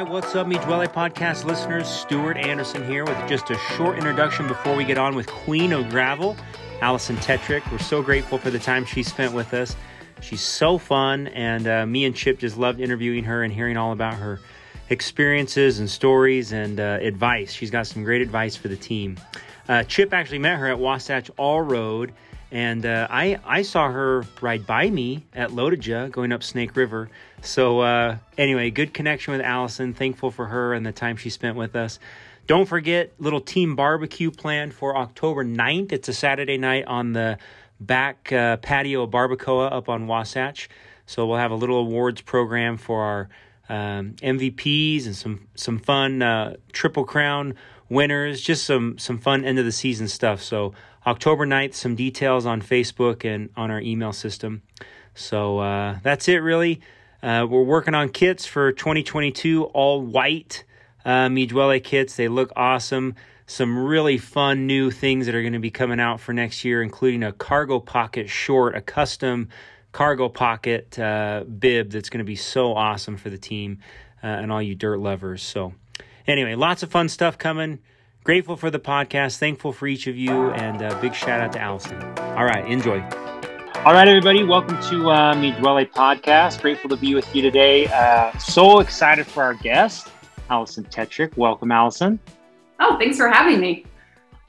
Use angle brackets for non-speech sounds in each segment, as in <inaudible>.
Hi, what's up, Mi Dwelle podcast listeners? Stuart Anderson here with just a short introduction before we get on with Queen of Gravel, Alison Tetrick. We're so grateful for the time she spent with us. She's so fun, and uh, me and Chip just loved interviewing her and hearing all about her experiences and stories and uh, advice. She's got some great advice for the team. Uh, Chip actually met her at Wasatch All Road, and uh, I I saw her ride by me at LoToJa going up Snake River. So uh, anyway, good connection with Alison. Thankful for her and the time she spent with us. Don't forget little team barbecue planned for October 9th. It's a Saturday night on the back uh, patio of Barbacoa up on Wasatch. So we'll have a little awards program for our um, MVPs and some some fun uh, triple crown winners, just some some fun end of the season stuff. So October 9th, some details on Facebook and on our email system. So uh, that's it, really. Uh, we're working on kits for 2022, all white uh, kits. They look awesome. Some really fun new things that are going to be coming out for next year, including a cargo pocket short, a custom cargo pocket uh, bib that's going to be so awesome for the team uh, and all you dirt lovers. So, anyway, lots of fun stuff coming. Grateful for the podcast. Thankful for each of you. And a big shout out to Alison. All right, enjoy. All right, everybody, welcome to uh, Mi Dwelle podcast. Grateful to be with you today. Uh, so excited for our guest, Alison Tetrick. Welcome, Alison. Oh, thanks for having me.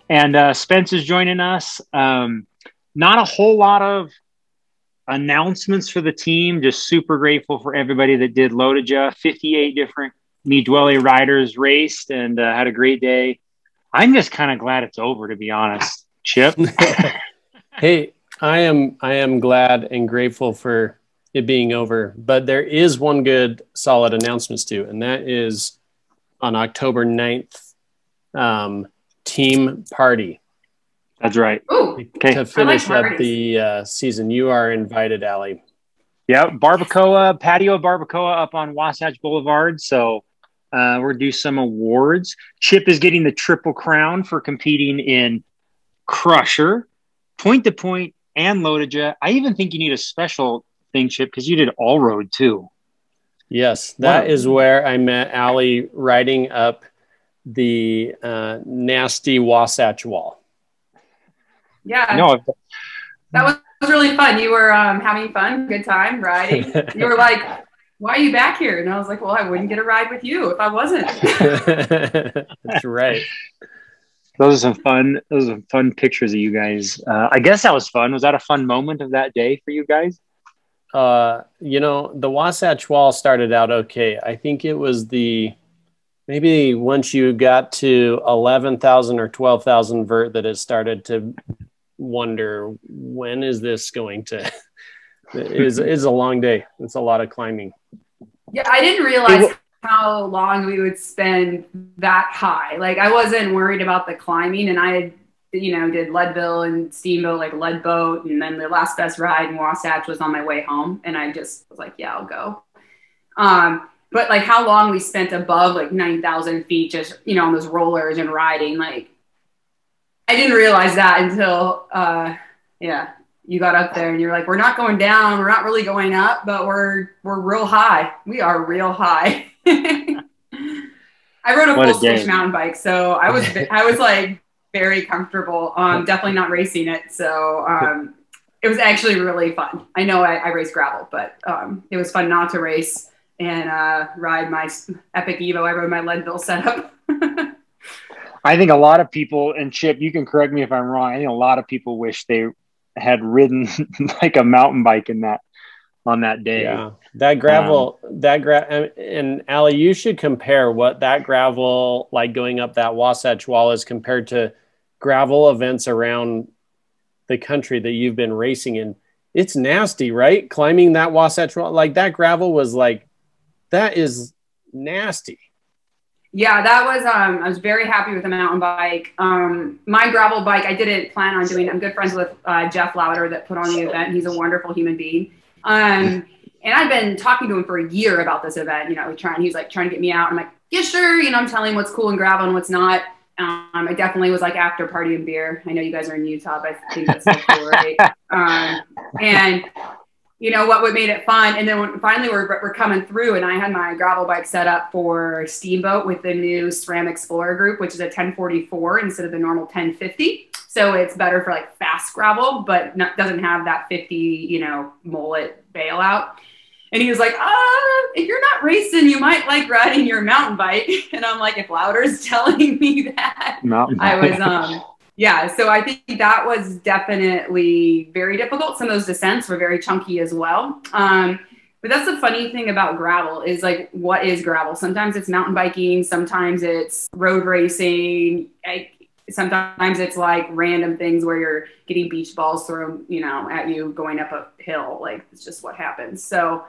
And uh, Spence is joining us. Um, not a whole lot of announcements for the team. Just super grateful for everybody that did LoToJa. 58 different Mi Dwelle riders raced and uh, had a great day. I'm just kind of glad it's over, to be honest. Chip. <laughs> hey, I am I am glad and grateful for it being over. But there is one good solid announcements too, and that is on October 9th, um, team party. That's right. Ooh, okay. To finish like up the uh, season, you are invited, Allie. Yeah, Barbacoa, patio Barbacoa up on Wasatch Boulevard. So uh, we're going to do some awards. Chip is getting the Triple Crown for competing in Crusher, Point to Point, and LoToJa. I even think you need a special thing, Chip, because you did All Road too. Yes, that wow. is where I met Allie riding up the uh, nasty Wasatch Wall. Yeah. No, that was really fun. You were um, having fun, good time riding. <laughs> You were like, "Why are you back here?" And I was like, "Well, I wouldn't get a ride with you if I wasn't." <laughs> That's right. Those are some fun. Those are fun pictures of you guys. Uh, I guess that was fun. Was that a fun moment of that day for you guys? Uh, you know, the Wasatch Wall started out okay. I think it was the maybe once you got to 11,000 or 12,000 vert that it started to wonder when is this going to <laughs> it is is a long day it's a lot of climbing yeah i didn't realize how long we would spend that high like i wasn't worried about the climbing and i had you know did leadville and steamboat like lead boat and then the last best ride in wasatch was on my way home and i just was like yeah i'll go um but like how long we spent above like 9000 feet just you know on those rollers and riding like I didn't realize that until, uh, yeah, you got up there and you're like, we're not going down, we're not really going up, but we're we're real high. We are real high. <laughs> <laughs> I rode a full switch mountain bike, so I was I was like very comfortable. Um, definitely not racing it, so um, it was actually really fun. I know I, I race gravel, but um, it was fun not to race and uh, ride my epic Evo. I rode my Leadville setup. <laughs> I think a lot of people, and Chip, you can correct me if I'm wrong. I think a lot of people wish they had ridden <laughs> like a mountain bike in that on that day. Yeah, that gravel, um, that gra- and Ali, you should compare what that gravel like going up that Wasatch Wall is compared to gravel events around the country that you've been racing in. It's nasty, right? Climbing that Wasatch Wall, like that gravel was like that is nasty. Yeah, that was um I was very happy with the mountain bike. Um my gravel bike I didn't plan on doing. I'm good friends with uh, Jeff Louder that put on the event. He's a wonderful human being. Um and I've been talking to him for a year about this event, you know, trying he's like trying to get me out. I'm like, "Yeah, sure." You know, I'm telling him what's cool in gravel and what's not. Um, I definitely was like after party and beer. I know you guys are in Utah, but I think that's so cool, right? <laughs> Um, and you know what would made it fun and then when finally we're, we're coming through and i had my gravel bike set up for steamboat with the new SRAM XPLR group which is a 1044 instead of the normal 1050 so it's better for like fast gravel but not, doesn't have that 50 you know mullet bailout and he was like uh if you're not racing you might like riding your mountain bike <laughs> and i'm like if louder's <laughs> telling me that mountain i was um yeah, so I think that was definitely very difficult. Some of those descents were very chunky as well. Um, but that's the funny thing about gravel is like, what is gravel? Sometimes it's mountain biking, sometimes it's road racing. I, sometimes it's like random things where you're getting beach balls thrown, you know, at you going up a hill. Like it's just what happens. So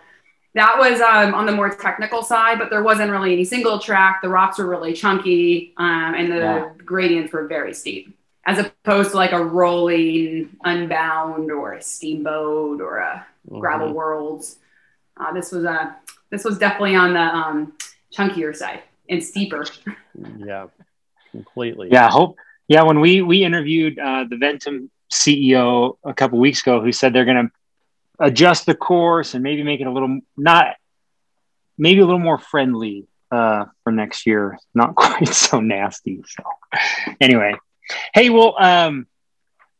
that was um, on the more technical side, but there wasn't really any single track. The rocks were really chunky, um, and the yeah. gradients were very steep as opposed to like a rolling unbound or a steamboat or a mm-hmm. gravel worlds uh, this was a this was definitely on the um, chunkier side and steeper yeah completely yeah hope yeah when we we interviewed uh, the ventum ceo a couple weeks ago who said they're going to adjust the course and maybe make it a little not maybe a little more friendly uh, for next year not <laughs> quite so nasty so anyway Hey, well, um,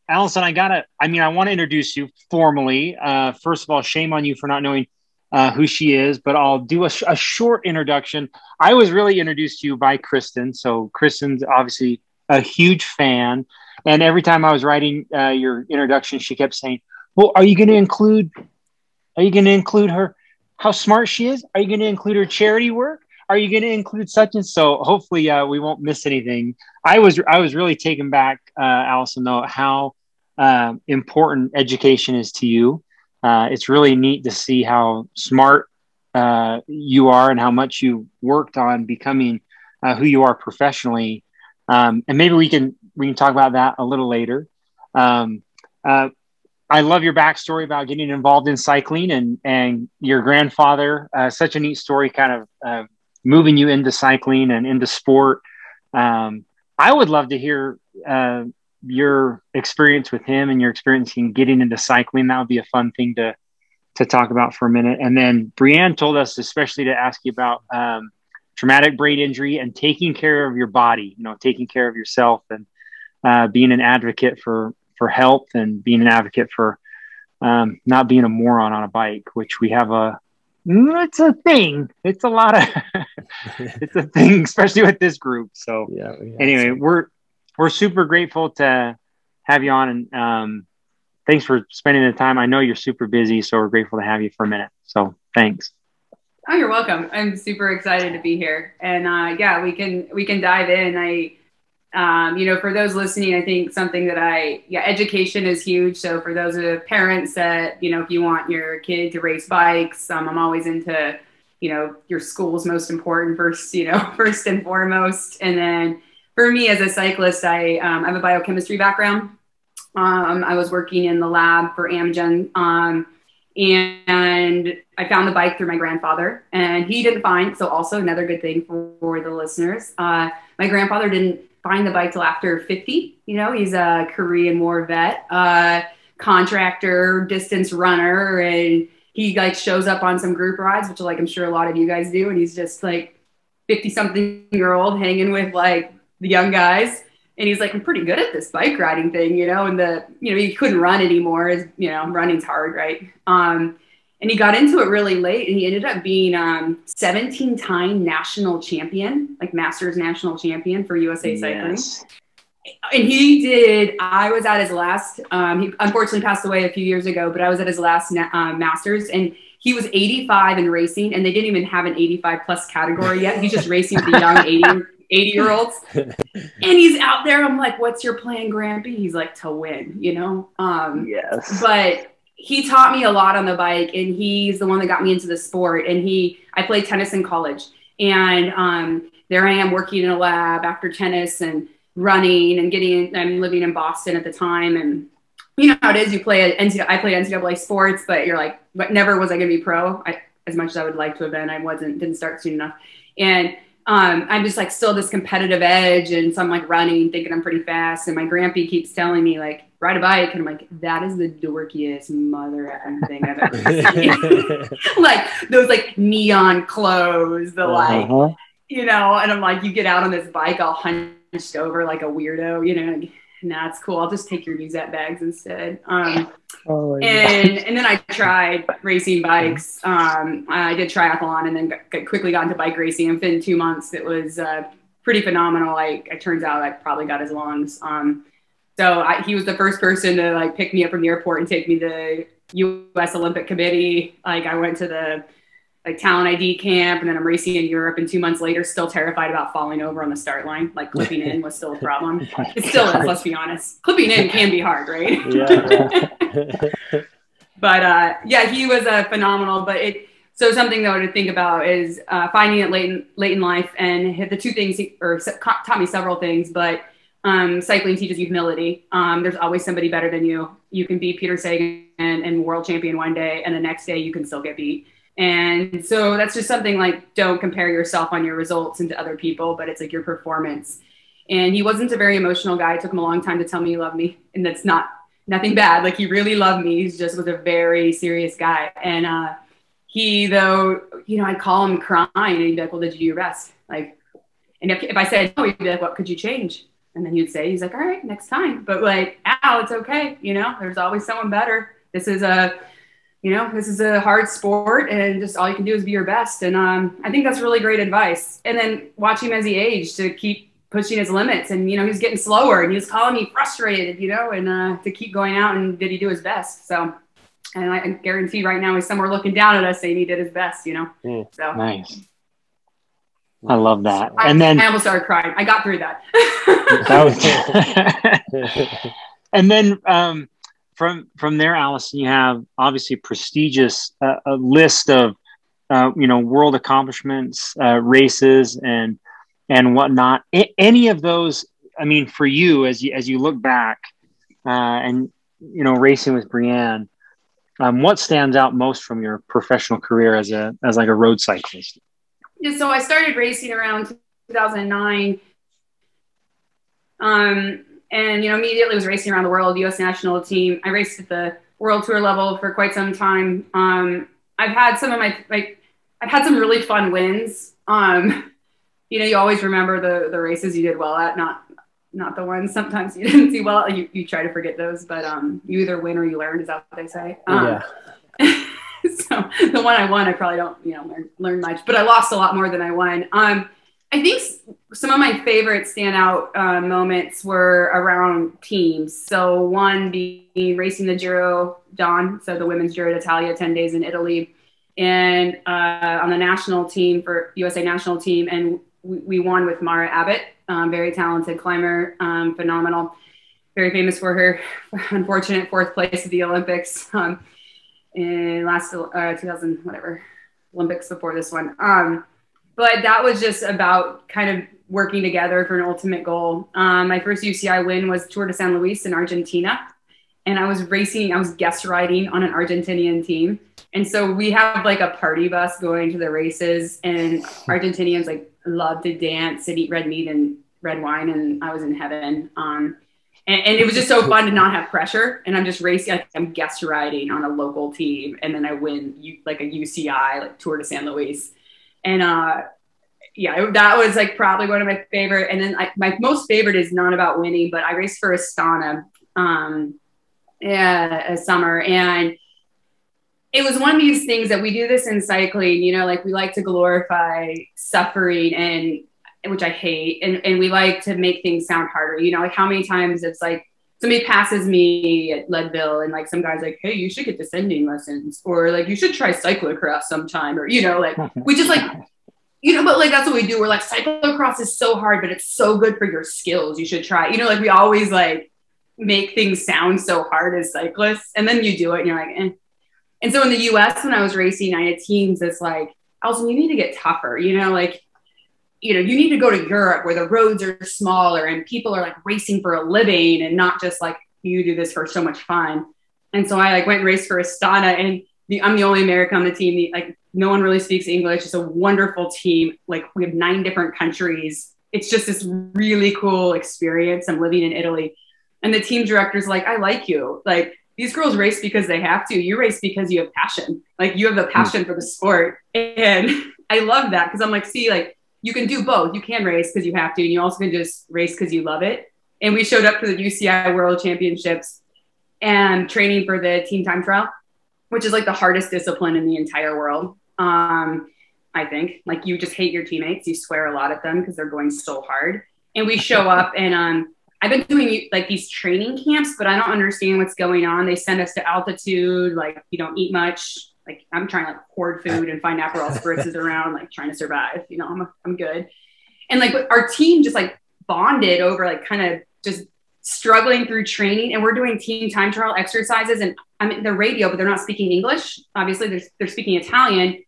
Alison, I gotta. I mean, I want to introduce you formally. Uh, first of all, shame on you for not knowing uh, who she is, but I'll do a, a, short introduction. I was really introduced to you by Kristen, so Kristen's obviously a huge fan. And every time I was writing uh, your introduction, she kept saying, "Well, are you going to include? Are you going to include her? How smart she is? Are you going to include her charity work? are you going to include such and so? Hopefully, uh, we won't miss anything. I was I was really taken back, uh, Alison, though how uh, important education is to you. Uh, it's really neat to see how smart uh, you are and how much you worked on becoming uh, who you are professionally. Um, and maybe we can we can talk about that a little later. Um, I love your backstory about getting involved in cycling and and your grandfather. such a neat story, kind of moving you into cycling and into sport. Um, I would love to hear uh, your experience with him and your experience in getting into cycling. That would be a fun thing to to talk about for a minute. And then Brienne told us, especially to ask you about um, traumatic brain injury and taking care of your body. You know, taking care of yourself and uh, being an advocate for for health and being an advocate for um, not being a moron on a bike, which we have a Mm, it's a thing. It's a lot of <laughs> it's a thing, especially with this group. So yeah. Anyway, we're we're super grateful to have you on, and um, thanks for spending the time. I know you're super busy, so we're grateful to have you for a minute. So thanks. Oh, you're welcome. I'm super excited to be here, and uh, yeah, we can we can dive in. I um, you know, for those listening, I think something that I, yeah, education is huge. So for those of parents that, you know, if you want your kid to race bikes, um, I'm always into, you know, your school's most important first, you know, <laughs> first and foremost. And then for me as a cyclist, I, um, I have a biochemistry background. Um, I was working in the lab for Amgen. Um, and I found the bike through my grandfather, and he didn't find. So also another good thing for, the listeners. Uh, my grandfather didn't find the bike till after 50. You know, he's a Korean War vet, uh, contractor, distance runner, and he like shows up on some group rides, which like I'm sure a lot of you guys do, and he's just like 50 something year old hanging with like the young guys. And he's like, I'm pretty good at this bike riding thing, you know, and the, you know, he couldn't run anymore. Is, you know, running's hard, right? Um, and he got into it really late and he ended up being um, 17 time national champion like masters national champion for usa cycling yes. and he did i was at his last um, he unfortunately passed away a few years ago but i was at his last uh, masters and he was 85 in racing and they didn't even have an 85 plus category yet he's just racing with the young 80 80 year olds <laughs> and he's out there i'm like what's your plan grampy? He's like to win you know? Um, yes. but he taught me a lot on the bike and he's the one that got me into the sport and he i played tennis in college. And um, there i am working in a lab after tennis and running and getting i'm living in boston at the time. And you know how it is you play NCAA, i played ncaa sports but you're like but never was i going to be pro. I, as much as i would like to have been i wasn't didn't start soon enough. And um, I'm just like still this competitive edge, and so I'm like running, thinking I'm pretty fast, and my grandpa keeps telling me like ride a bike, and I'm like that is the dorkiest mother thing I've ever seen. <laughs> like those like neon clothes, the like uh-huh. you know, and I'm like you get out on this bike all hunched over like a weirdo, you know. Nah, it's cool. I'll just take your musette bags instead. Um, oh, and and then I tried racing bikes. Um, I did triathlon and then got, quickly got into bike racing. And within two months, it was uh, pretty phenomenal. Like it turns out, I probably got his lungs. Um, so I, he was the first person to like pick me up from the airport and take me to U.S. Olympic Committee. Like I went to the like talent ID camp, and then I'm racing in Europe. And two months later, still terrified about falling over on the start line. Like clipping in was still a problem. <laughs> oh it still is. Let's be honest. Clipping in can be hard, right? <laughs> Yeah. <laughs> but uh, yeah, he was a uh, phenomenal. But it so something though to think about is uh, finding it late in late in life, and hit the two things he, or taught me several things, but. Um, cycling teaches you humility. Um, there's always somebody better than you. You can be Peter Sagan and, and world champion one day, and the next day you can still get beat. And so that's just something like don't compare yourself on your results into other people, but it's like your performance. And he wasn't a very emotional guy. It took him a long time to tell me he loved me. And that's not nothing bad. Like he really loved me. He just was a very serious guy. And uh, he, though, you know, I'd call him crying and he'd be like, Well, did you do your best? Like, and if, if I said no, he'd be like, What could you change? And then he'd say, He's like, All right, next time. But like, ow, it's okay. You know, there's always someone better. This is a, you know, this is a hard sport and just all you can do is be your best. And um, I think that's really great advice. And then watch him as he aged to keep pushing his limits. And, you know, he was getting slower and he was calling me frustrated, you know, and uh, to keep going out and did he do his best. So, and I guarantee right now he's somewhere looking down at us saying he did his best, you know. Mm, so nice. I love that. I, and then I almost started crying. I got through that. that was, <laughs> <laughs> and then, um, from from there, Alison, you have obviously prestigious uh, a list of uh, you know world accomplishments, uh, races, and and whatnot. I, any of those, I mean, for you as you as you look back uh, and you know racing with Brianne, um, what stands out most from your professional career as a as like a road cyclist? Yeah, so I started racing around 2009. Um, and you know immediately was racing around the world us national team. I raced at the world tour level for quite some time. Um, i've had some of my like i've had some really fun wins. Um, you know you always remember the the races you did well at not not the ones sometimes <laughs> you didn't do well you, you try to forget those but um, you either win or you learn is that what they say? Um, yeah <laughs> so the one i won i probably don't you know learn, learn much but i lost a lot more than i won. Um, I think some of my favorite standout uh, moments were around teams. So one being racing the Giro Donne, so the women's Giro d'Italia, 10 days in Italy, and uh, on the national team for USA national team. And we, we won with Mara Abbott, um, very talented climber, um, phenomenal, very famous for her <laughs> unfortunate fourth place at the Olympics um, in last uh, 2000, whatever, Olympics before this one. Um, but that was just about kind of working together for an ultimate goal. Um, my first UCI win was Tour de San Luis in Argentina. And I was racing, I was guest riding on an Argentinian team. And so we have like a party bus going to the races, and Argentinians like love to dance and eat red meat and red wine. And I was in heaven. Um, and, and, it was just so fun to not have pressure. And I'm just racing, like, I'm guest riding on a local team. And then I win like a UCI, like Tour de San Luis and uh, yeah, that was like probably one of my favorite. And then I, my most favorite is not about winning, but I raced for Astana um, yeah, a summer, and it was one of these things that we do this in cycling. You know, like we like to glorify suffering and which I hate, and and we like to make things sound harder. You know, like how many times it's like somebody passes me at Leadville and like some guy's like, hey, you should get descending lessons or like you should try cyclocross sometime or you know, like <laughs> we just like you know, but like that's what we do. We're like cyclocross is so hard, but it's so good for your skills. You should try. You know, like we always like make things sound so hard as cyclists, and then you do it, and you're like, eh. And so in the U.S., when I was racing, I had teams. It's like, Alison, you need to get tougher. You know, like you know, you need to go to Europe where the roads are smaller and people are like racing for a living and not just like you do this for so much fun. And so I like went and raced for Astana and the, I'm the only American on the team. The, like no one really speaks English. It's a wonderful team. Like we have nine different countries. It's just this really cool experience. I'm living in Italy. And the team director's like, I like you. Like these girls race because they have to. You race because you have passion. Like you have the passion mm. for the sport. And <laughs> I love that because I'm like, see, like you can do both. You can race because you have to, and you also can just race because you love it. And we showed up for the UCI World Championships and training for the team time trial, which is like the hardest discipline in the entire world. Um, I think like you just hate your teammates. You swear a lot at them because they're going so hard. And we show up <laughs> and um, I've been doing like these training camps, but I don't understand what's going on. They send us to altitude, like you don't eat much. Like I'm trying to like hoard food and find Aperol spritzes around, like trying to survive. You know, I'm I'm good. And like our team just like bonded over like kind of just struggling through training and we're doing team time trial exercises and I mean they're radio, but they're not speaking English. Obviously, they're, they're speaking Italian.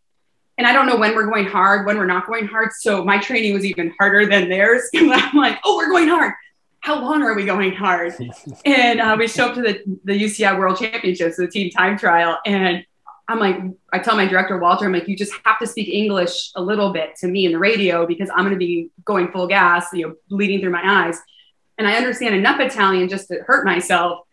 And I don't know when we're going hard, when we're not going hard. So my training was even harder than theirs. And I'm like, oh, we're going hard. How long are we going hard? <laughs> and uh, we show up to the, the UCI World Championships, the team time trial. And I'm like, I tell my director, Walter, I'm like, you just have to speak English a little bit to me in the radio because I'm going to be going full gas, you know, bleeding through my eyes. And I understand enough Italian just to hurt myself.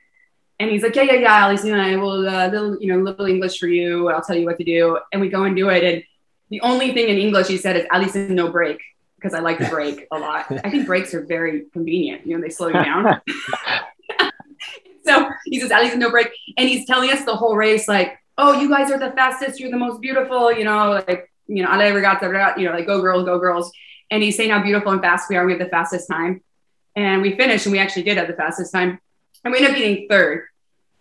And he's like, yeah, yeah, yeah, Alice, and I will, uh, little, you know, little English for you. I'll tell you what to do. And we go and do it. And the only thing in English he said is Alice, no break because I like to break a lot. I think breaks are very convenient. You know, they slow you down. <laughs> <laughs> so he says, Alice, no break. And he's telling us the whole race, like, oh, you guys are the fastest. You're the most beautiful, you know, like, you know, Ale regata, you know, like, go girls, go girls. And he's saying how beautiful and fast we are. We have the fastest time. And we finished and we actually did have the fastest time. And we ended up getting third.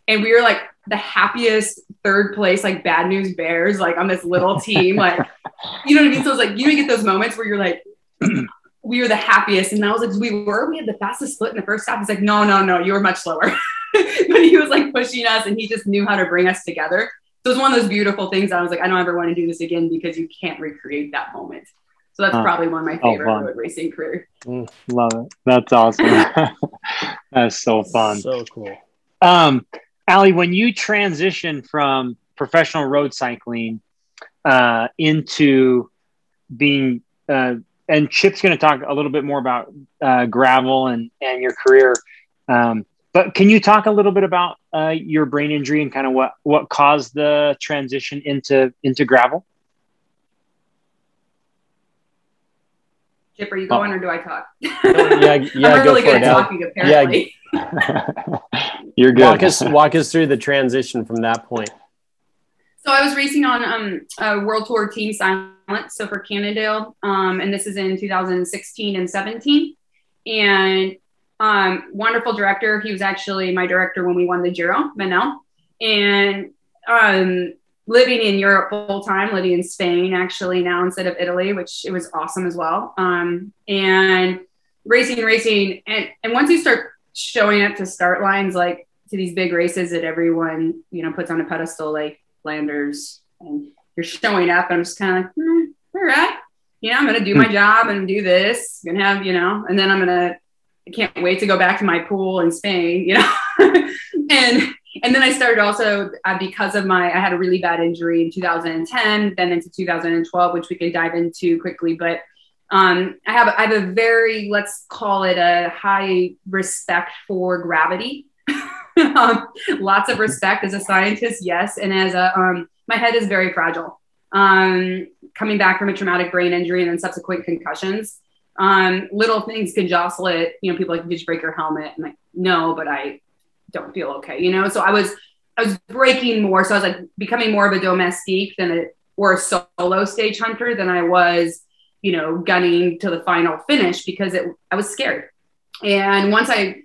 And we were like the happiest third place, like bad news bears, like on this little team. like, <laughs> you know what I mean? So it's like, you get those moments where you're like, <clears throat> we were the happiest. And I was like, we were, we had the fastest split in the first half. He's like, no, no, no, you were much slower. <laughs> but he was like pushing us and he just knew how to bring us together. So it was one of those beautiful things. I was like, I don't ever want to do this again because you can't recreate that moment. So that's probably one of my oh, favorite oh, road racing career. Mm, love it. That's awesome. <laughs> that's so fun. So cool. Um, Allie, when you transition from professional road cycling uh, into being, uh, and Chip's going to talk a little bit more about uh, gravel and, and your career. Um, but can you talk a little bit about uh, your brain injury and kind of what, what caused the transition into into gravel? Chip, are you going oh. or do I talk? <laughs> yeah, yeah, I'm really good at talking apparently. Yeah. <laughs> <laughs> You're good. Walk us walk us through the transition from that point. So I was racing on um, a World Tour Team Cylance, so for Cannondale, um, and this is in 2016 and 17. And um, wonderful director. He was actually my director when we won the Giro, Manel. And um, living in Europe full time, living in Spain actually now instead of Italy, which it was awesome as well. Um, and racing, racing, and and once you start showing up to start lines like to these big races that everyone you know puts on a pedestal, like Flanders, and you're showing up, and I'm just kind of like, mm, all right, yeah, I'm gonna do my hmm. job and do this, gonna have you know, and then I'm gonna. I can't wait to go back to my pool in Spain, you know, <laughs> and and then I started also uh, because of my, I had a really bad injury in 2010, then into 2012, which we can dive into quickly. But um, I have, I have a very, let's call it a high respect for gravity. <laughs> um, lots of respect as a scientist, yes, and as a, um, my head is very fragile. Um, coming back from a traumatic brain injury and then subsequent concussions, um, little things can jostle it. You know, people like, did you break your helmet? And like, no, but I don't feel okay, you know? So I was, I was breaking more. So I was like becoming more of a domestique than a, or a solo stage hunter than I was, you know, gunning to the final finish because it, I was scared. And once I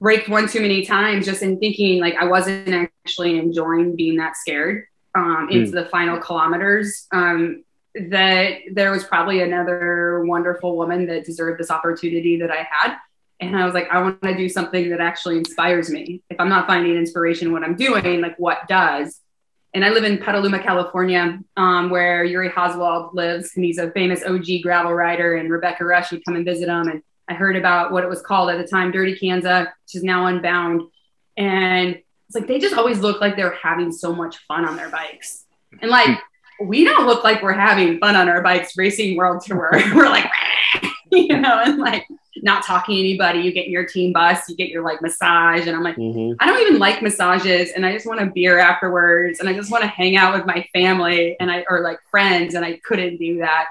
braked one too many times, just in thinking like I wasn't actually enjoying being that scared um, into mm. the final kilometers, um, that there was probably another wonderful woman that deserved this opportunity that I had and I was like, I want to do something that actually inspires me. If I'm not finding inspiration in what I'm doing, like what does? And I live in Petaluma, California, um, where Yuri Hauswald lives, and he's a famous OG gravel rider. And Rebecca Rusch would come and visit him. And I heard about what it was called at the time, Dirty Kanza, which is now Unbound. And it's like they just always look like they're having so much fun on their bikes. And like we don't look like we're having fun on our bikes racing world tour. <laughs> we're like, <laughs> you know, and like not talking to anybody. You get your team bus, you get your like massage. And I'm like, mm-hmm. I don't even like massages and I just want a beer afterwards. And I just want to hang out with my family and I, or like friends. And I couldn't do that.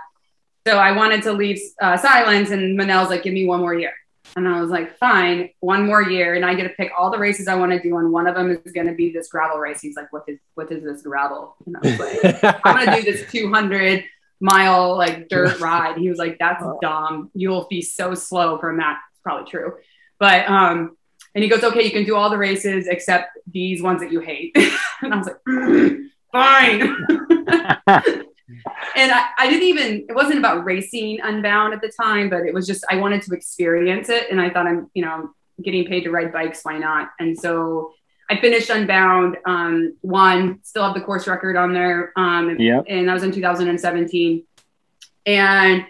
So I wanted to leave uh, Cylance and Manel's like, give me one more year. And I was like, fine, one more year, and I get to pick all the races I want to do, and one of them is going to be this gravel race. He's like, what is what is this gravel? And I was like, <laughs> I'm going to do this 200 mile like dirt <laughs> ride. He was like, that's dumb. You'll be so slow from that. It's probably true, but um, and he goes, okay, you can do all the races except these ones that you hate. <laughs> and I was like, mm, <clears throat> fine. And I, I didn't even it wasn't about racing unbound at the time but it was just i wanted to experience it and i thought i'm you know getting paid to ride bikes why not and so i finished unbound um one still have the course record on there um yeah and that was in 2017 and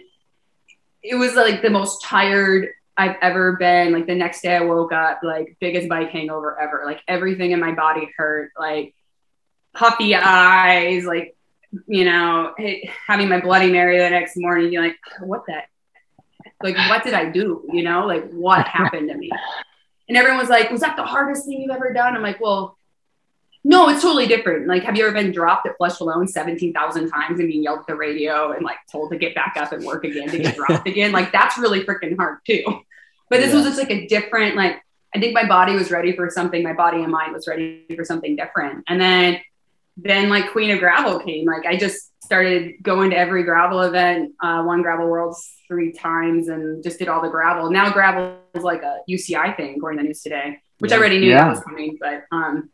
it was like the most tired I've ever been. Like the next day I woke up like biggest bike hangover ever. Like everything in my body hurt, like puffy eyes, like you know, having my Bloody Mary the next morning, you're like, what the, like, what did I do? You know, like, what <laughs> happened to me? And everyone was like, was that the hardest thing you've ever done? I'm like, well, no, it's totally different. Like, have you ever been dropped at Flèche Wallonne 17,000 times and being yelled at the radio and like told to get back up and work again to get dropped <laughs> again? Like, that's really freaking hard too. But this yeah. was just like a different, like, I think my body was ready for something. My body and mind was ready for something different. And then then like Queen of Gravel came. Like I just started going to every gravel event, uh, won Gravel Worlds three times, and just did all the gravel. Now gravel is like a UCI thing, according to the news today, which yeah. I already knew yeah. that was coming. But um,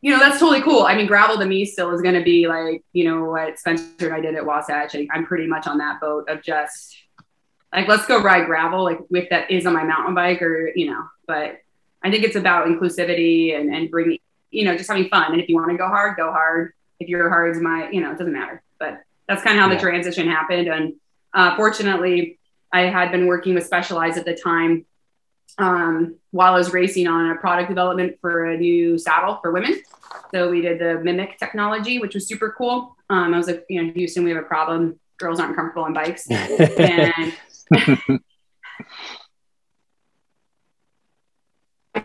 you know that's totally cool. I mean, gravel to me still is going to be like you know what Spencer and I did at Wasatch. Like, I'm pretty much on that boat of just like let's go ride gravel, like if that is on my mountain bike or you know. But I think it's about inclusivity and, and bringing you know, just having fun. And if you want to go hard, go hard. If your hard's my, you know, it doesn't matter. But that's kind of how yeah. the transition happened. And uh, fortunately, I had been working with Specialized at the time um, while I was racing on a product development for a new saddle for women. So we did the Mimic technology, which was super cool. Um, I was like, you know, Houston, we have a problem. Girls aren't comfortable on bikes. <laughs> and <laughs>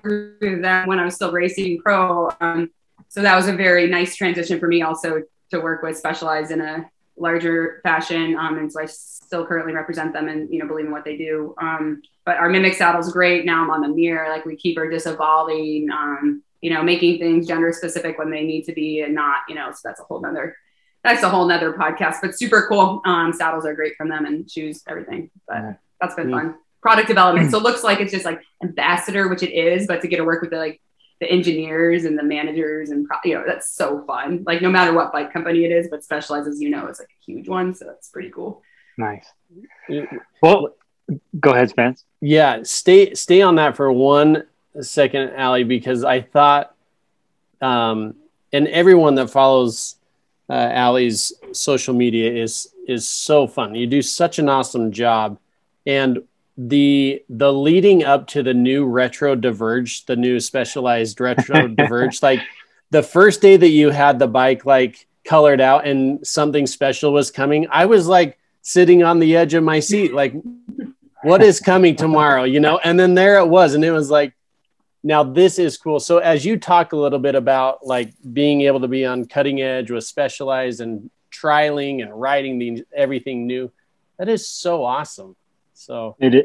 that when I was still racing pro. Um, so that was a very nice transition for me also to work with Specialized in a larger fashion. Um, and so I still currently represent them and, you know, believe in what they do. Um, but our Mimic saddle is great. Now I'm on the mirror. Like we keep her just evolving, um, you know, making things gender specific when they need to be and not, you know, so that's a whole nother, that's a whole nother podcast, but super cool. Um, saddles are great from them and shoes, everything, but that's been fun product development. so it <clears throat> looks like it's just like ambassador, which it is, but to get to work with the like the engineers and the managers and pro- you know that's so fun. Like no matter what bike company it is, but specializes, you know, is like a huge one, so that's pretty cool. Nice. Well, go ahead, Spence. Yeah, stay stay on that for one second, Ali, because I thought, um, and everyone that follows uh, Ali's social media is is so fun. You do such an awesome job, and the the leading up to the new retro diverge the new specialized retro <laughs> diverge like the first day that you had the bike like colored out and something special was coming i was like sitting on the edge of my seat like what is coming tomorrow you know? And then there it was and it was like now this is cool. So as you talk a little bit about like being able to be on cutting edge with specialized and trialing and writing the everything new that is so awesome so it is.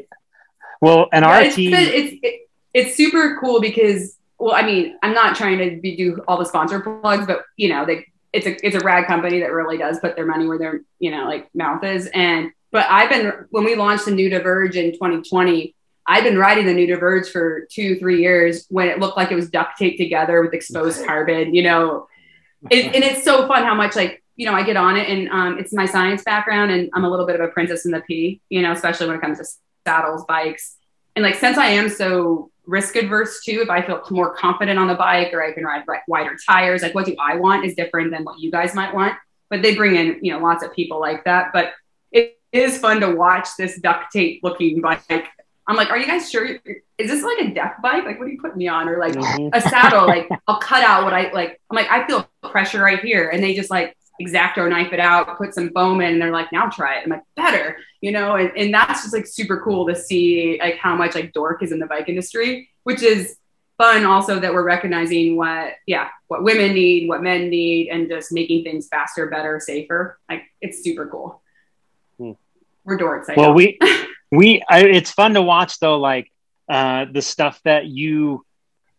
Well, and yeah, our it's, team, it's it, it's super cool because well, I mean, I'm not trying to be, do all the sponsor plugs, but you know, they it's a it's a rad company that really does put their money where their you know like mouth is. And but I've been when we launched the new Diverge in 2020. I've been riding the new Diverge for two, three years when it looked like it was duct taped together with exposed carbon, you know. It, and it's so fun how much like you know, I get on it and um, it's my science background and I'm a little bit of a princess in the P, you know, especially when it comes to saddles, bikes. And like, since I am so risk adverse too, if I feel more confident on the bike or I can ride wider tires, like what do I want is different than what you guys might want. But they bring in, you know, lots of people like that. But it is fun to watch this duct tape looking bike. I'm like, are you guys sure? Is this like a death bike? Like, what are you putting me on? Or like mm-hmm. a saddle? Like, <laughs> I'll cut out what I like. I'm like, I feel pressure right here. And they just like, exacto knife it out, put some foam in, and they're like, now try it. I'm like, better, you know, and, and that's just like super cool to see like how much like dork is in the bike industry, which is fun also that we're recognizing what yeah what women need what men need and just making things faster better safer like it's super cool hmm. we're dorks I well know. we <laughs> we I, it's fun to watch though like uh the stuff that you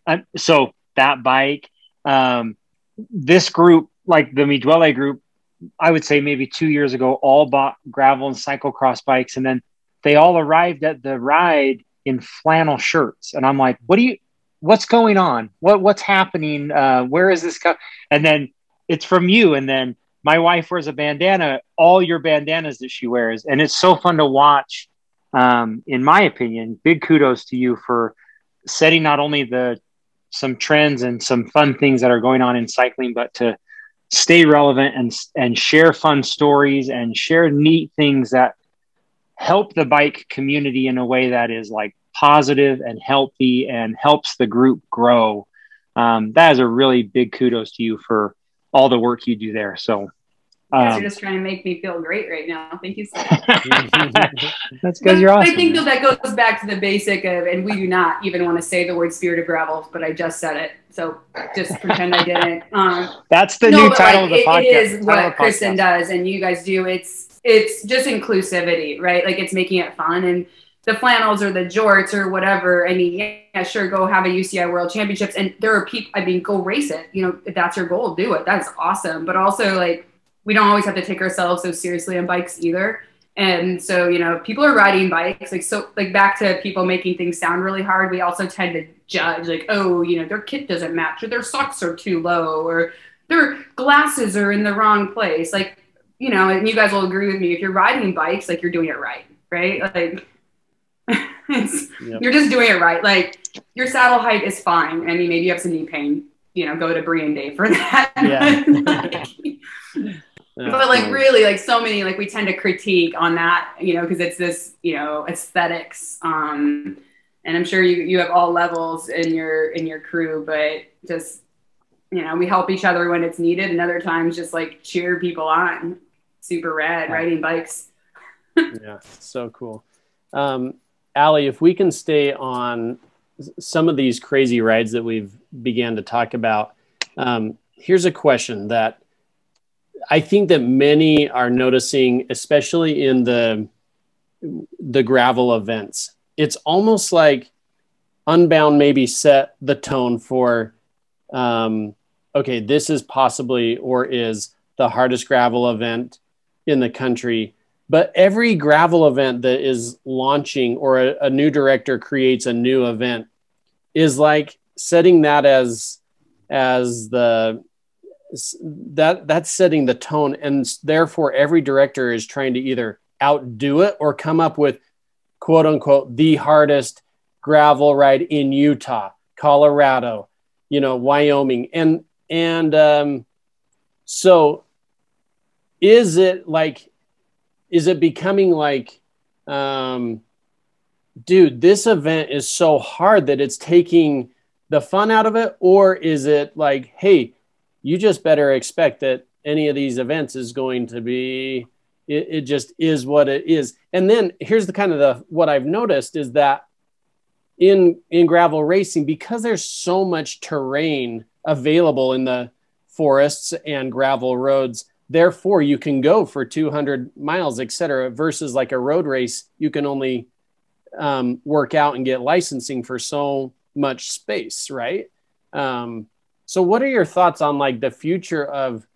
uh, so that bike um this group like the Mi Dwelle group i would say maybe two years ago all bought gravel and cyclocross bikes and then they all arrived at the ride in flannel shirts and i'm like what do you what's going on? What what's happening? Uh, where is this? Co-? And then it's from you. And then my wife wears a bandana. All your bandanas that she wears, and it's so fun to watch. Um, in my opinion, big kudos to you for setting not only the some trends and some fun things that are going on in cycling, but to stay relevant and and share fun stories and share neat things that help the bike community in a way that is like positive and healthy and helps the group grow. Um, that is a really big kudos to you for all the work you do there. So um, you're just trying to make me feel great right now. Thank you so much. <laughs> That's because you're awesome. I think that goes back to the basic of, and we do not even want to say the word spirit of gravel, but I just said it. So just pretend I didn't. <laughs> Um, That's the no, new title like, of the it, podcast. It is what Kristen does and you guys do. It's, it's just inclusivity, right? Like it's making it fun. And the flannels or the jorts or whatever. I mean, yeah, sure, go have a UCI World Championships, and there are people. I mean, go race it. You know, if that's your goal, do it. That's awesome. But also, like, we don't always have to take ourselves so seriously on bikes either. And so, you know, people are riding bikes, like so, like back to people making things sound really hard. We also tend to judge, like, oh, you know, their kit doesn't match, or their socks are too low, or their glasses are in the wrong place. Like, you know, and you guys will agree with me. If you're riding bikes, like, you're doing it right, right? Like, <laughs> yep. You're just doing it right. Like your saddle height is fine. I mean, maybe you have some knee pain. You know, go to Brian Day for <laughs> that. Yeah. <laughs> but like really, like so many, like we tend to critique on that. You know, because it's this, you know, aesthetics. Um, and I'm sure you you have all levels in your in your crew, but just you know, we help each other when it's needed, and other times just like cheer people on. Super rad riding bikes. <laughs> yeah, so cool. Um, Allie, if we can stay on some of these crazy rides that we've began to talk about, um, here's a question that I think that many are noticing, especially in the the gravel events. It's almost like Unbound maybe set the tone for, um, okay, this is possibly or is the hardest gravel event in the country but every gravel event that is launching or a, a, new director creates a new event is like setting that as as the that that's setting the tone and therefore every director is trying to either outdo it or come up with quote unquote the hardest gravel ride in Utah, Colorado, you know, Wyoming and and um so is it like is it becoming like um dude this event is so hard that it's taking the fun out of it? Or is it like hey you just better expect that any of these events is going to be it, it just is what it is. And then here's the kind of the what i've noticed is that in in gravel racing because there's so much terrain available in the forests and gravel roads therefore you can go for 200 miles et cetera versus like a road race you can only um, work out and get licensing for so much space right? Um, so what are your thoughts on like the future of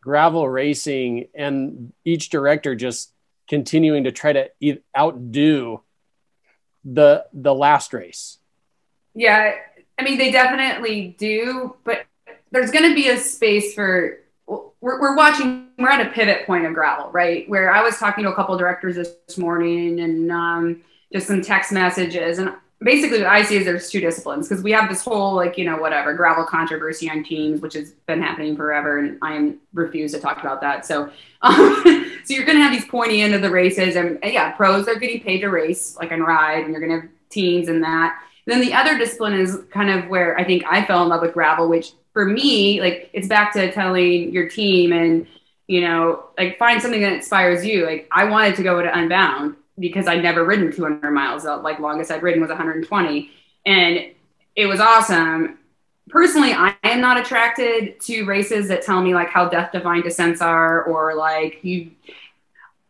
gravel racing and each director just continuing to try to outdo the the last race? Yeah i mean they definitely do but there's going to be a space for we're, we're watching we're at a pivot point of gravel right? Where i was talking to a couple directors this morning and um, just some text messages and basically what i see is there's two disciplines because we have this whole like you know whatever gravel controversy on teams which has been happening forever and i refuse to talk about that so <laughs> um, so you're going to have these pointy end of the races and, and yeah pros are getting paid to race like and ride and you're going to have teams and that and then the other discipline is kind of where i think i fell in love with gravel which for me, like it's back to telling your team and you know, like find something that inspires you. Like I wanted to go to Unbound because I'd never ridden 200 miles. Like longest I'd ridden was 120, and it was awesome. Personally, I am not attracted to races that tell me like how death defying descents are or like you.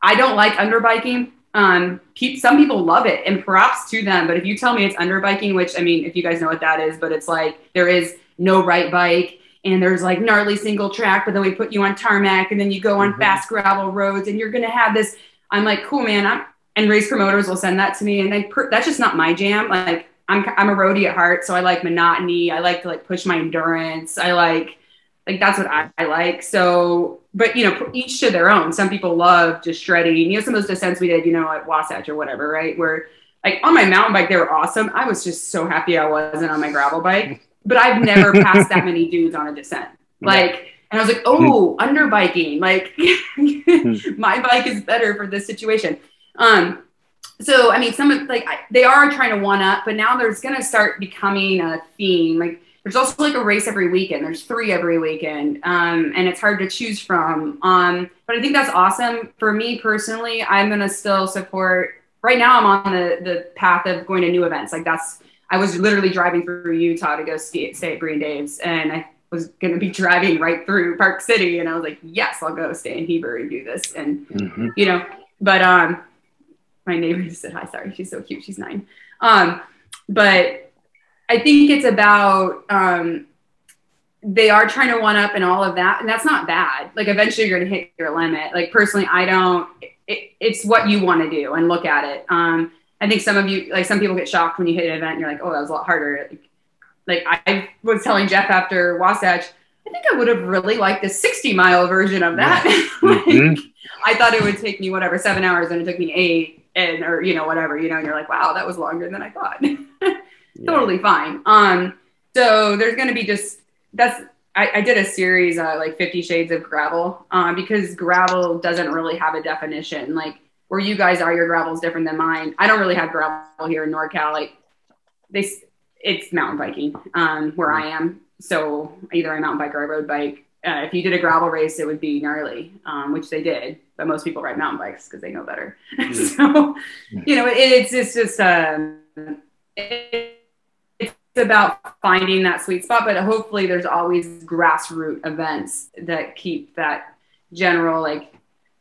I don't like underbiking. Um, pe- some people love it, and props to them. But if you tell me it's underbiking, which I mean, if you guys know what that is, but it's like there is no right bike and there's like gnarly single track, but then we put you on tarmac and then you go on mm-hmm. fast gravel roads and you're going to have this. I'm like, cool, man. I'm, and race promoters will send that to me. And like, per, that's just not my jam. Like I'm, I'm a roadie at heart. So I like monotony. I like to like push my endurance. I like, like that's what I, I like. So, but you know, each to their own. Some people love just shredding. You know, some of those descents we did, you know, at Wasatch or whatever, right? Where like on my mountain bike, they were awesome. I was just so happy I wasn't on my gravel bike but I've never <laughs> passed that many dudes on a descent. Like, and I was like, oh, mm. under biking. Like, <laughs> my bike is better for this situation. Um, so I mean, some of like I, they are trying to one up, but now there's going to start becoming a theme. Like, there's also like a race every weekend. There's three every weekend, um, and it's hard to choose from. Um, but I think that's awesome. For me personally, I'm going to still support. Right now, I'm on the the path of going to new events. Like that's I was literally driving through Utah to go stay, stay at and Dave's, and I was going to be <laughs> driving right through Park City, and I was like, yes, I'll go stay in Heber and do this, and mm-hmm. you know, but um, my neighbor <laughs> just said hi. Sorry, she's so cute. She's nine. Um, but I think it's about um, they are trying to one up and all of that, and that's not bad. Like eventually you're going to hit your limit. Like personally, I don't. It, it's what you want to do and look at it. Um, I think some of you, like some people get shocked when you hit an event and you're like, oh, that was a lot harder. Like, like I was telling Jeff after Wasatch, I think I would have really liked the 60 mile version of that. <laughs> like, mm-hmm. I thought it would take me whatever, seven hours and it took me eight and, or, you know, whatever, you know, and you're like, wow, that was longer than I thought. <laughs> totally fine. Um, so there's going to be just, that's, I, I, did a series, uh, like 50 shades of gravel, um, because gravel doesn't really have a definition. Like, where you guys are, your gravel is different than mine. I don't really have gravel here in NorCal. Like they, it's mountain biking um, where I am. So either I mountain bike or I road bike. Uh, if you did a gravel race, it would be gnarly, um, which they did. But most people ride mountain bikes because they know better. <laughs> so, you know, it, it's, it's just um, it, it's about finding that sweet spot. But hopefully, there's always grassroots events that keep that general like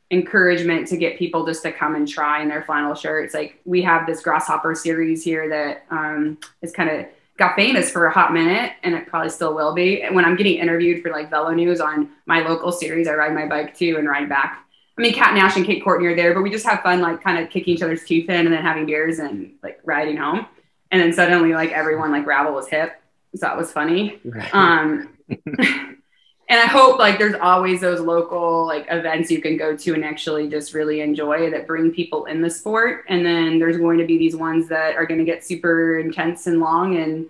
encouragement to get people just to come and try in their flannel shirts. Like we have this grasshopper series here that um, is kind of got famous for a hot minute and it probably still will be. And when I'm getting interviewed for like Velo News on my local series, I ride my bike too and ride back. I mean, Kat Nash and Kate Courtney are there, but we just have fun, like kind of kicking each other's teeth in and then having beers and like riding home. And then suddenly, like everyone, like gravel was hip. So that was funny. Right. Um, <laughs> <laughs> and I hope like there's always those local like events you can go to and actually just really enjoy that bring people in the sport. And then there's going to be these ones that are going to get super intense and long, and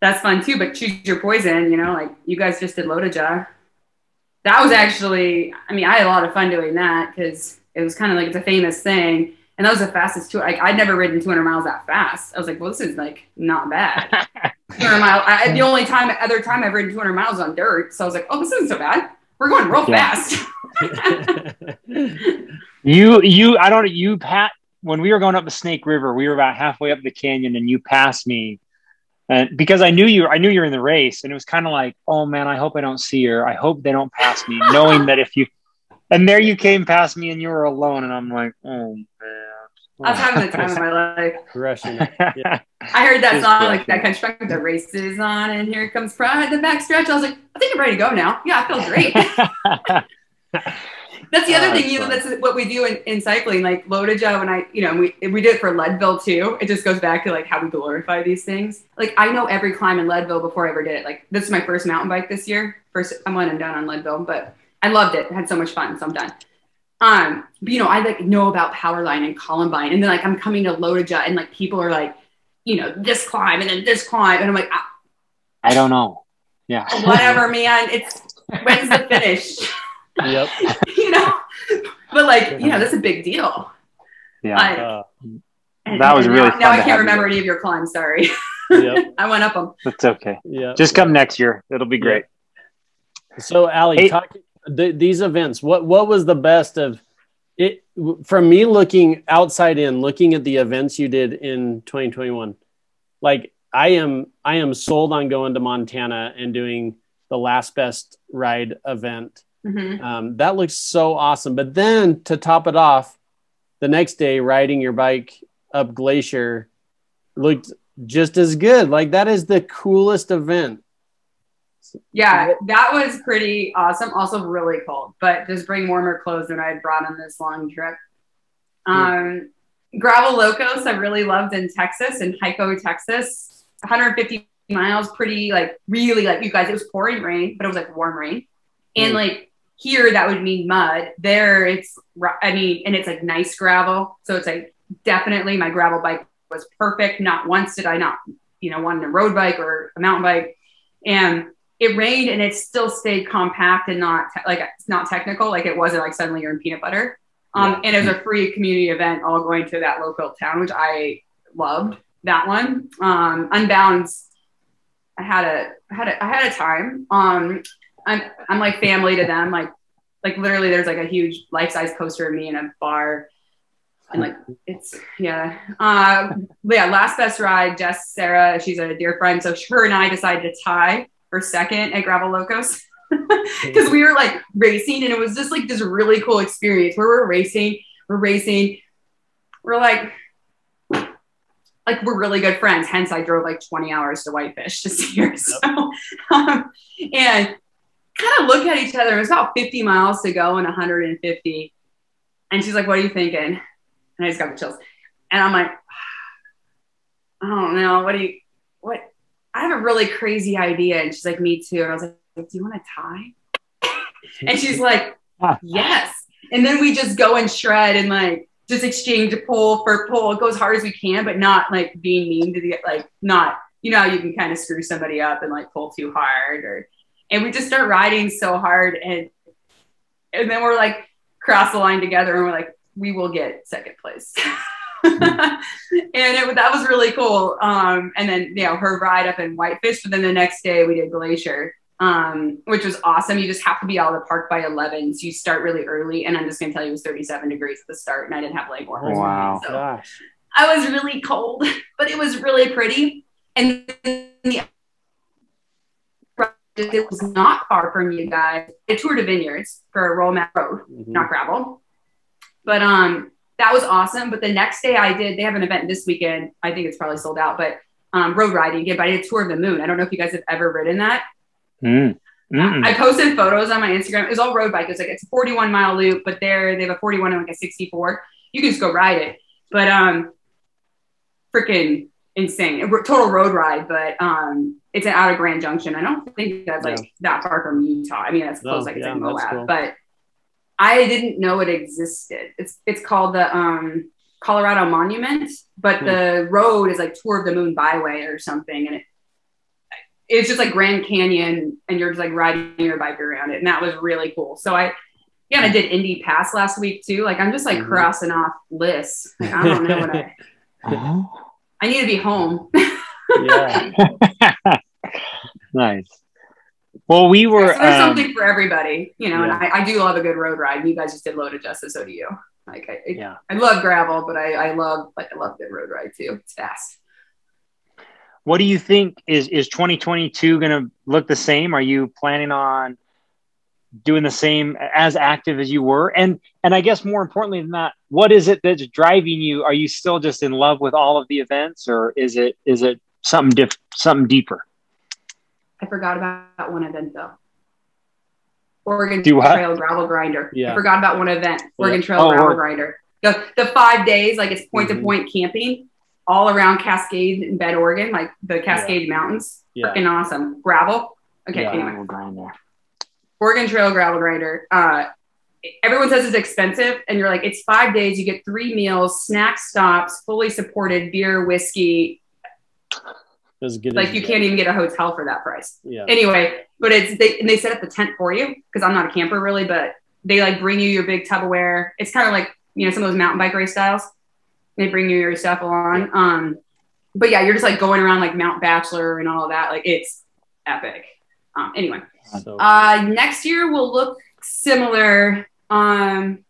that's fun too. But choose your poison, you know. Like you guys just did Lotoja. That was actually, I mean, I had a lot of fun doing that because it was kind of like it's a famous thing. And that was the fastest tour. Like I'd never ridden 200 miles that fast. I was like, well, this is like not bad. <laughs> 200 miles. I, the only time, other time I've ridden 200 miles on dirt. So I was like, oh, this isn't so bad. We're going real yeah. fast. <laughs> <laughs> you, you, I don't, you, Pat, when we were going up the Snake River, we were about halfway up the canyon and you passed me. And because I knew you, I knew you were in the race, and it was kind of like, oh man, I hope I don't see her. I hope they don't pass me, <laughs> knowing that if you, and there you came past me and you were alone, and I'm like, oh man. I was having the time of my life. <laughs> Crushing. <laughs> Yeah. I heard that Just song, like that kind of track the race is on, and here comes pride, the back stretch. I was like, I think I'm ready to go now. Yeah, I feel great. That's the other oh, thing, you know, that's what we do in, in cycling, like Lotoja, and I, you know, we, we did it for Leadville too. It just goes back to like how we glorify these things. Like I know every climb in Leadville before I ever did it. Like this is my first mountain bike this year. First, I'm when I'm done on Leadville, but I loved it. I had so much fun. So I'm done. Um, but, you know, I like know about Powerline and Columbine, and then like I'm coming to Lotoja, and like people are like, you know, this climb and then this climb, and I'm like, ah, I don't know. Yeah, whatever, <laughs> man. It's when's the finish? Yep. <laughs> you <laughs> know, but like, you know, that's a big deal. Yeah. Like, uh, that was really now, now I can't remember any of your climbs. Sorry. <laughs> Yep. I went up them. That's okay. Yeah. Just come next year. It'll be great. So, Ali, hey. talk, the, these events, what what was the best of it? From me looking outside in, looking at the events you did in 2021, like I am I am sold on going to Montana and doing the last best ride event. Mhm. Um, that looks so awesome. But then to top it off, the next day riding your bike up Glacier looked just as good. Like that is the coolest event. Yeah, that was pretty awesome. Also really cold, but just bring warmer clothes than I had brought on this long trip. Um, Gravel Locos, I really loved in Texas, in Hico, Texas. 150 miles, pretty like really like you guys. It was pouring rain, but it was like warm rain, and Mm. like here that would mean mud. There it's I mean, and it's like nice gravel, so it's like definitely my gravel bike was perfect. Not once did I not you know want a road bike or a mountain bike, and it rained and it still stayed compact and not te- like it's not technical. Like it wasn't like suddenly you're in peanut butter. Um, and it was a free community event, all going to that local town, which I loved that one. Um, Unbounds, I had a I had a I had a time. Um, I'm I'm like family to them. Like like literally, there's like a huge life size poster of me in a bar, and like it's yeah. Uh, yeah, last best ride. Jess Sarah, she's a dear friend, so her and I decided to tie for second at Gravel Locos. <laughs> Because we were like racing, and it was just like this really cool experience where we're racing, we're racing, we're like, like we're really good friends. Hence, I drove like 20 hours to Whitefish to see her. <laughs> So, um, and kind of look at each other. It was about 50 miles to go and 150. And she's like, What are you thinking? And I just got the chills. And I'm like, I don't know. What do you, what? I have a really crazy idea. And she's like, Me too. And I was like, Do you want to tie? and she's like, <laughs> Yes. And then we just go and shred and like just exchange a pull for pull. Go as hard as we can, but not like being mean to the like not, you know, how you can kind of screw somebody up and like pull too hard or and we just start riding so hard and and then we're like cross the line together and we're like, we will get second place. <laughs> and it, that was really cool. Um, and then, you know, her ride up in Whitefish, but then the next day we did Glacier, um, which was awesome. You just have to be out of the park by 11. So you start really early. And I'm just going to tell you, it was 37 degrees at the start and I didn't have leg warmers. Wow. So Gosh. I was really cold, but it was really pretty. And the it was not far from you guys. I toured the vineyards for a Roll map Road, Mhm. not gravel. But um, that was awesome. But the next day I did, they have an event this weekend. I think it's probably sold out, but um, road riding again. But I did a tour of the moon. I don't know if you guys have ever ridden that. Mm. I posted photos on my Instagram. It was all road bike. It's like it's a 41 mile loop, but there they have a 41 and like a 64. You can just go ride it. But um, freaking insane. A total road ride, but um, it's out of Grand Junction. I don't think that's like that far from Utah. I mean, that's No, close, like it's yeah, in Moab, cool. but I didn't know it existed. It's it's called the um Colorado Monument, but Hmm. the road is like Tour of the Moon Byway or something, and it it's just like Grand Canyon, and you're just like riding your bike around it, and that was really cool. So I. Yeah, I did Indy Pass last week too. Like I'm just like Mhm. crossing off lists. Like I don't know what I. <laughs> <laughs> I need to be home. Yeah. <laughs> nice. Well, we were. so there's um, something for everybody, you know. yeah. And I, I do love a good road ride. You guys just did loaded justice, so do you. Like I, it- Yeah. I love gravel, but I, I love like I love good road ride too. It's fast. what do you think is is 2022 going to look the same? Are you planning on doing the same as active as you were? And and I guess more importantly than that, what is it that's driving you? Are you still just in love with all of the events, or is it is it something diff- something deeper? I forgot about one event though. Oregon? Trail Gravel Grinder. Yeah. I forgot about one event. Oregon Yeah. Trail Oh, Gravel Oregon. Grinder. The, the five days, like it's point to Mhm. point camping all around Cascade in Bend, Oregon, like the Cascade Mountains. Yeah. Freaking awesome. Gravel. Okay, Yeah. anyway. grinder. Oregon Trail Gravel Grinder. Uh, everyone says it's expensive, and you're like, it's five days. You get three meals, snack stops, fully supported beer, whiskey. As good Like as you can't even get a hotel for that price. Yeah. Anyway, but it's they and they set up the tent for you because I'm not a camper really, but they like bring you your big Tupperware. It's kind of like you know some of those mountain bike race styles. They bring you your stuff along. Um, but yeah, you're just like going around like Mount Bachelor and all of that. Like it's epic. Um, anyway. So, Uh, next year will look similar. Um,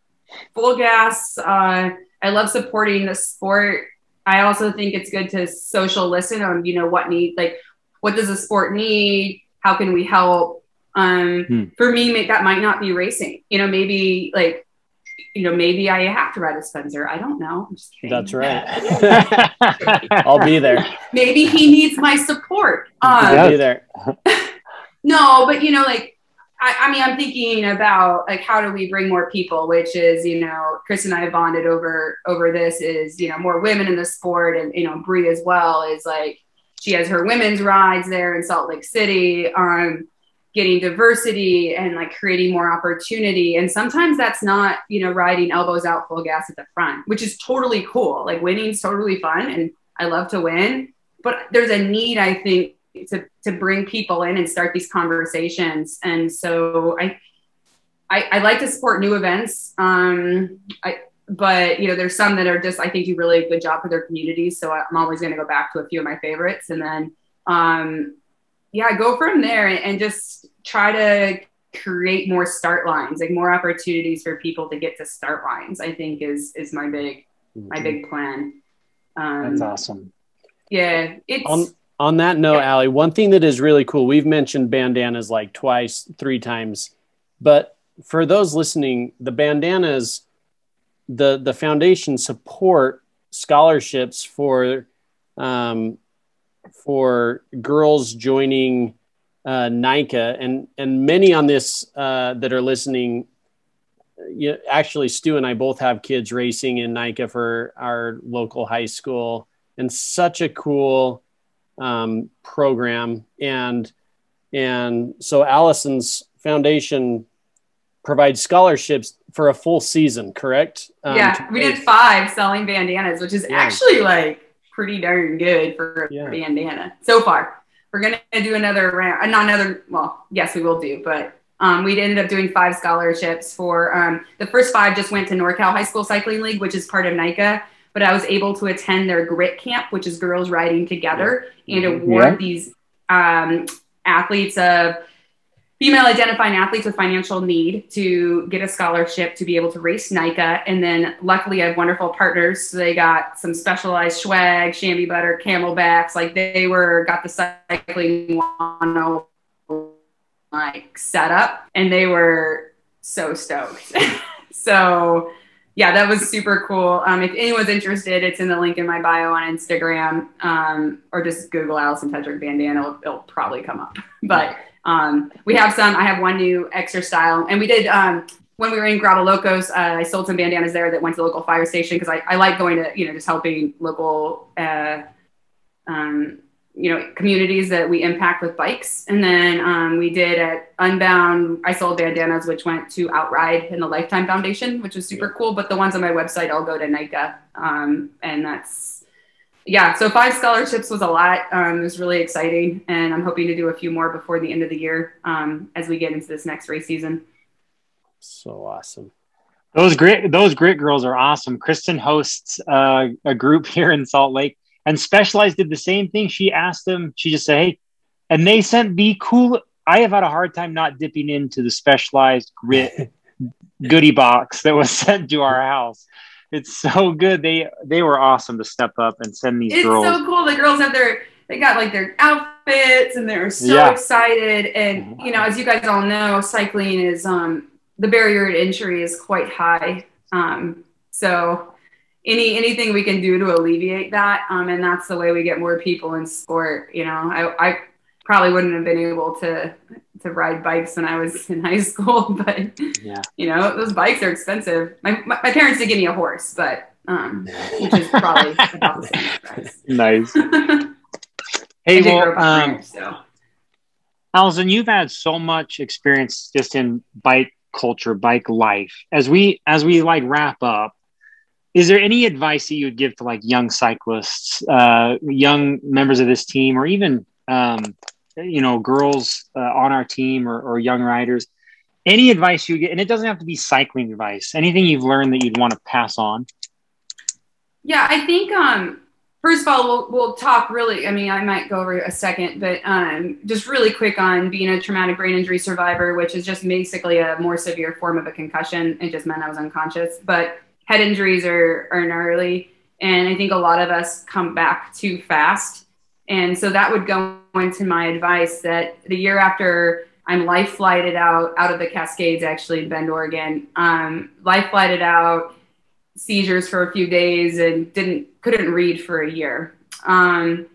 full gas. Uh, I love supporting the sport. I also think it's good to social listen on, you know, what need, like, what does the sport need? How can we help? Um, hmm. For me, that might not be racing. You know, maybe like, you know, maybe I have to ride a Spencer. I don't know. That's right. <laughs> I'll be there. Maybe he needs my support. Um, I'll be there. <laughs> no, but you know, like I, I, mean, I'm thinking about like how do we bring more people, which is you know, Chris and I bonded over over this is you know more women in the sport, and you know, Bree as well is like she has her women's rides there in Salt Lake City, um, getting diversity and like creating more opportunity. And sometimes that's not you know riding elbows out full gas at the front, which is totally cool. Like winning's totally fun, and I love to win, but there's a need I think to to bring people in and start these conversations. And so I I, I like to support new events. Um, I, but you know, there's some that are just I think do really a good job for their communities. So I'm always going to go back to a few of my favorites, and then um, yeah, go from there and, and just try to create more start lines, like more opportunities for people to get to start lines. I think is is my big mm-hmm. my big plan. Um, That's awesome. Yeah, it's. On, on that note, yeah. Allie, one thing that is really cool, we've mentioned bandanas like twice, three times, but for those listening, the bandanas, the the foundation support scholarships for um, for girls joining uh, NICA, and and many on this uh, that are listening. You know, actually, Stu and I both have kids racing in NICA for our local high school, and such a cool um, program, and and so Alison's foundation provides scholarships for a full season. Correct? Um, yeah, we did five selling bandanas, which is yeah. actually like pretty darn good for a yeah. bandana so far. We're gonna do another round, uh, not another. Well, yes, we will do, but um, we ended up doing five scholarships for um, the first five just went to NorCal High School Cycling League, which is part of NICA but I was able to attend their grit camp, which is girls riding together, and mm-hmm. award yeah. these um, athletes of female identifying athletes with financial need to get a scholarship to be able to race NICA. And then luckily I have wonderful partners. So they got some specialized swag, chamois butter, CamelBaks. Like they were, got the cycling like set up and they were so stoked. <laughs> so yeah, that was super cool. Um, if anyone's interested, it's in the link in my bio on Instagram, um, or just Google Alison Tetrick bandana. It'll, it'll probably come up. <laughs> But um, we have some. I have one new extra style, and we did um, when we were in Gravel Locos. Uh, I sold some bandanas there that went to the local fire station because I, I like going to you know just helping local. Uh, um, you know communities that we impact with bikes. And then um, we did at unbound i sold bandanas which went to outride in the lifetime foundation which was super cool. But the ones on my website all go to nica um, and that's yeah so five scholarships was a lot. Um, it was really exciting. And i'm hoping to do a few more before the end of the year um, as we get into this next race season. So awesome. Those great those grit girls are awesome. Kristen hosts uh, a group <laughs> here in salt lake and Specialized did the same thing. She asked them, she just said, hey, and they sent the cool. I have had a hard time not dipping into the Specialized grit <laughs> goodie box that was sent to our house. It's so good. They they were awesome to step up and send these it's girls. It's so cool. The girls have their they got like their outfits and they're so yeah. excited. And you know, as you guys all know, cycling is um the barrier to entry is quite high. Um, so any anything we can do to alleviate that um, and that's the way we get more people in sport you know? I, I probably wouldn't have been able to to ride bikes when I was <laughs> in high school <laughs> but yeah. you know those bikes are expensive. My, my, my parents did give me a horse but um, <laughs> which is probably about the same price. Nice. Hey well um, so. Alison you've had so much experience just in bike culture bike life. As we as we like wrap up is there any advice that you would give to like young cyclists, uh, young members of this team, or even um, you know girls uh, on our team or, or young riders? Any advice you get, and it doesn't have to be cycling advice. Anything you've learned that you'd want to pass on? Yeah, I think um, first of all, we'll, we'll talk really. I mean, I might go over a second, but um, just really quick on being a traumatic brain injury survivor, which is just basically a more severe form of a concussion. It just meant I was unconscious. But head injuries are, are gnarly. And I think a lot of us come back too fast. And so that would go into my advice that the year after I'm life flighted out out of the Cascades, actually in Bend, Oregon, um, life flighted out, seizures for a few days, and didn't couldn't read for a year. Um,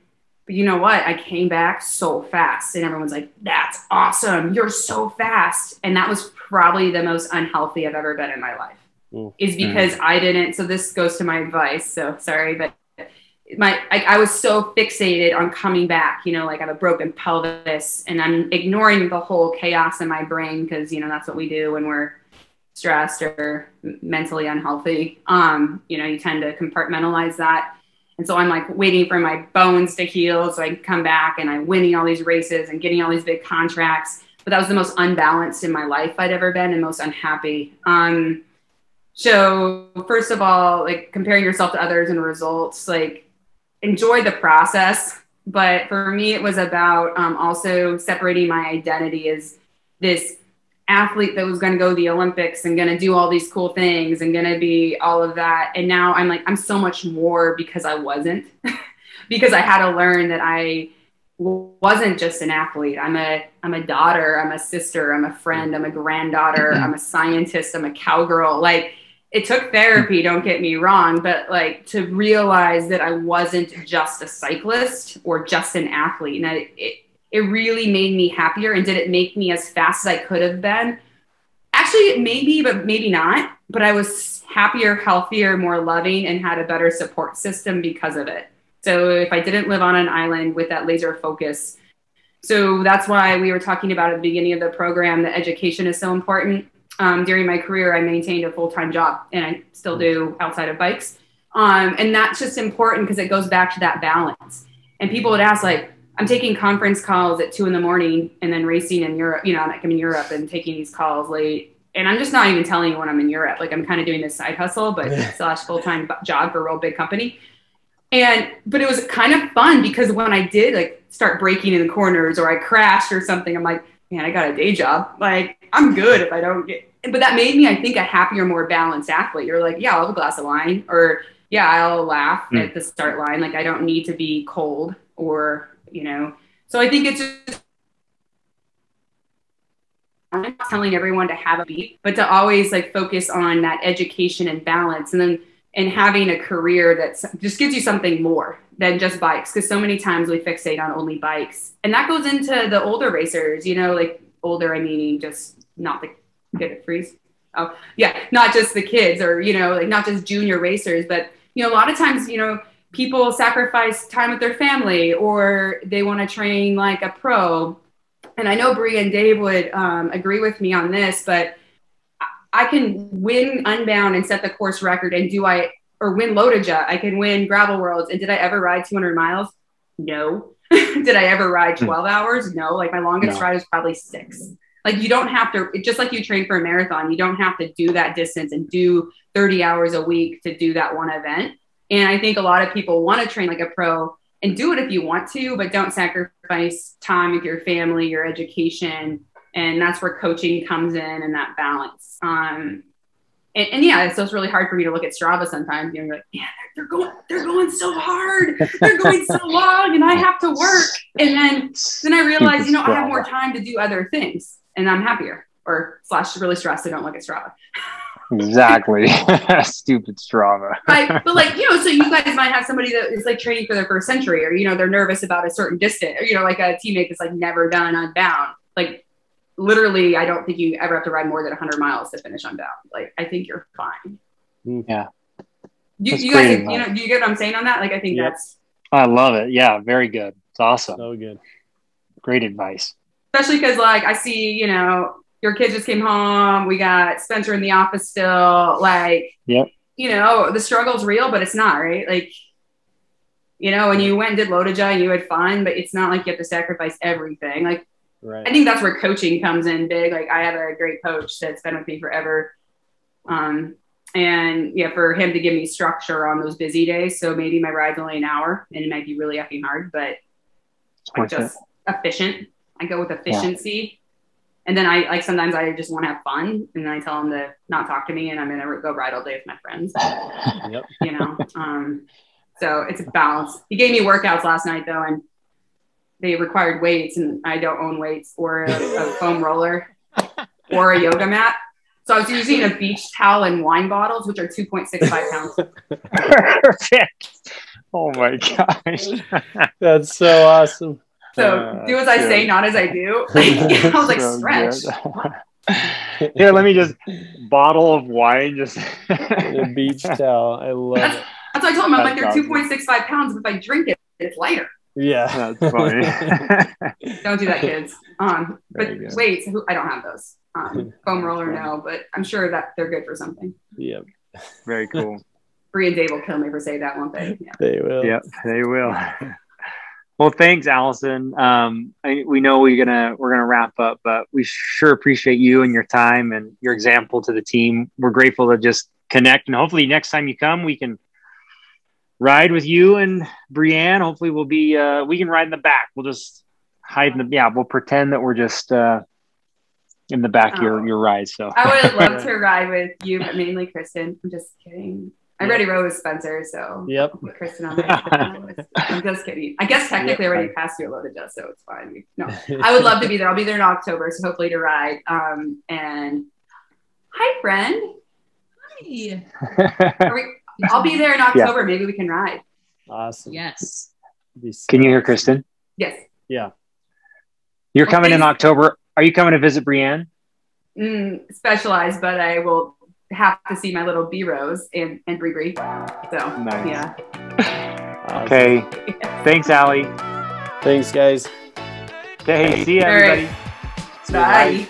but you know what? I came back so fast, and everyone's like, "That's awesome! You're so fast!" And that was probably the most unhealthy I've ever been in my life. Is because mm. I didn't. So this goes to my advice. So sorry, but my I, I, was so fixated on coming back. You know, like I have a broken pelvis, and I'm ignoring the whole chaos in my brain because you know that's what we do when we're stressed or mentally unhealthy. Um, you know, you tend to compartmentalize that. And so I'm like waiting for my bones to heal so I can come back and I'm winning all these races and getting all these big contracts. But that was the most unbalanced in my life I'd ever been and most unhappy. Um, so first of all, like comparing yourself to others and results, like enjoy the process. But for me, it was about um, also separating my identity as this athlete that was going to go to the Olympics and going to do all these cool things and going to be all of that. And now I'm like, I'm so much more because I wasn't, <laughs> because I had to learn that I wasn't just an athlete. I'm a, I'm a daughter, I'm a sister, I'm a friend, I'm a granddaughter, mm-hmm. I'm a scientist, I'm a cowgirl. Like it took therapy, don't get me wrong, but like to realize that I wasn't just a cyclist or just an athlete. And it, it really made me happier. And did it make me as fast as I could have been? Actually, maybe, but maybe not. But I was happier, healthier, more loving, and had a better support system because of it. So if I didn't live on an island with that laser focus, so that's why we were talking about at the beginning of the program that education is so important. Um, during my career, I maintained a full time job, and I still do outside of bikes. Um, and that's just important because it goes back to that balance. And people would ask, like, I'm taking conference calls at two in the morning and then racing in Europe. You know, like I'm in Europe and taking these calls late. And I'm just not even telling you when I'm in Europe. Like I'm kind of doing this side hustle, but slash full time job for a real big company. And but it was kind of fun because when I did like start breaking in the corners or I crashed or something, I'm like, man, I got a day job. Like I'm good if I don't get. But that made me, I think, a happier, more balanced athlete. You're like, yeah, I'll have a glass of wine, or yeah, I'll laugh mm. at the start line. Like I don't need to be cold or you know. So I think it's just I'm not telling everyone to have a beat, but to always like focus on that education and balance and then and having a career that just gives you something more than just bikes. Because so many times we fixate on only bikes. And that goes into the older racers, you know, like older, I mean, just not the get it freeze. Oh, yeah, not just the kids or, you know, like not just junior racers, but, you know, a lot of times, you know, people sacrifice time with their family or they want to train like a pro. And I know Bree and Dave would um, agree with me on this, but I can win Unbound and set the course record. And do I, or win Lotoja? I can win Gravel Worlds. And did I ever ride 200 miles? No. <laughs> did I ever ride hmm. 12 hours? No. Like my longest no. ride was probably six. Like you don't have to, just like you train for a marathon, you don't have to do that distance and do 30 hours a week to do that one event and I think a lot of people want to train like a pro and do it if you want to, but don't sacrifice time with your family, your education. And that's where coaching comes in and that balance. Um, and, and, yeah, so it's really hard for me to look at Strava sometimes. You know, you're like, yeah, they're, going, they're going so hard, they're going so <laughs> long, and I have to work. And then, then I realize, you know, I have more time to do other things, and I'm happier. Or slash really stressed. I don't look at Strava. exactly <laughs> <laughs> stupid strava right but like you know so you guys might have somebody that is like training for their first century or you know they're nervous about a certain distance or you know like a teammate that's like never done unbound like literally i don't think you ever have to ride more than 100 miles to finish unbound like i think you're fine hmm. yeah you, you guys you know do you get what i'm saying on that like i think yep. that's i love it yeah very good it's awesome so good great advice especially because like i see you know your kid just came home. We got Spencer in the office still. Like, yep. you know, the struggle's real, but it's not, right? Like, you know, and you went and did Lotoja and you had fun, but it's not like you have to sacrifice everything. Like, right. I think that's where coaching comes in big. Like, I have a great coach that's been with me forever. Um, and yeah, for him to give me structure on those busy days. So maybe my ride's only an hour and it might be really effing hard, but like just efficient. I go with efficiency. And then I like sometimes I just want to have fun, and then I tell them to not talk to me, and I'm gonna go ride all day with my friends. <laughs> Yep. You know, um, so it's a balance. He gave me workouts last night though, and they required weights, and I don't own weights or a, a foam roller or a yoga mat. So I was using a beach towel and wine bottles, which are 2.65 pounds. Perfect. Oh my gosh. That's so awesome. So Uh, do as I say, not as I do. <laughs> I was like, So stretch. Here, let me just bottle of wine. Just a beach towel. I love it. That's what I told him. I'm like, they're awesome. 2.65 pounds. If I drink it, it's lighter. Yeah. <laughs> That's funny. <laughs> Don't do that, kids. Um, but wait, good. weights, who- I don't have those. Um, <laughs> foam roller, no, but I'm sure that they're good for something. Yep. Very cool. Bree and Dave will kill me for saying that, won't they? Yeah. They will. Yep, they will. Well, thanks, Alison. Um, I, we know we're gonna we're gonna wrap up, but we sure appreciate you and your time and your example to the team. We're grateful to just connect, and hopefully next time you come, we can ride with you and Brienne. Hopefully, we'll be uh, we can ride in the back. We'll just hide in the yeah. We'll pretend that we're just uh, in the back Oh. your your ride. So I would love <laughs> to ride with you, but mainly Kristen. I'm just kidding. I already rode with Spencer, so Yep. I'll put Kristen on my list. <laughs> I'm just kidding. I guess technically I already passed your load adjust, so it's fine. No, <laughs> I would love to be there. I'll be there in October, so hopefully to ride. Um, and hi, friend. Hi. Are we, I'll be there in October. Maybe we can ride. Awesome. Yes. So- can you hear Kristen? Yes. Yeah. You're Well, coming in. October. Are you coming to visit Brienne? Mm, specialized, but I will have to see my little B Rose and and Bree Bree. So Nice. yeah. Awesome. Okay. Thanks, Allie. Thanks, guys. Okay. See you, All right. everybody. See. Bye. Bye.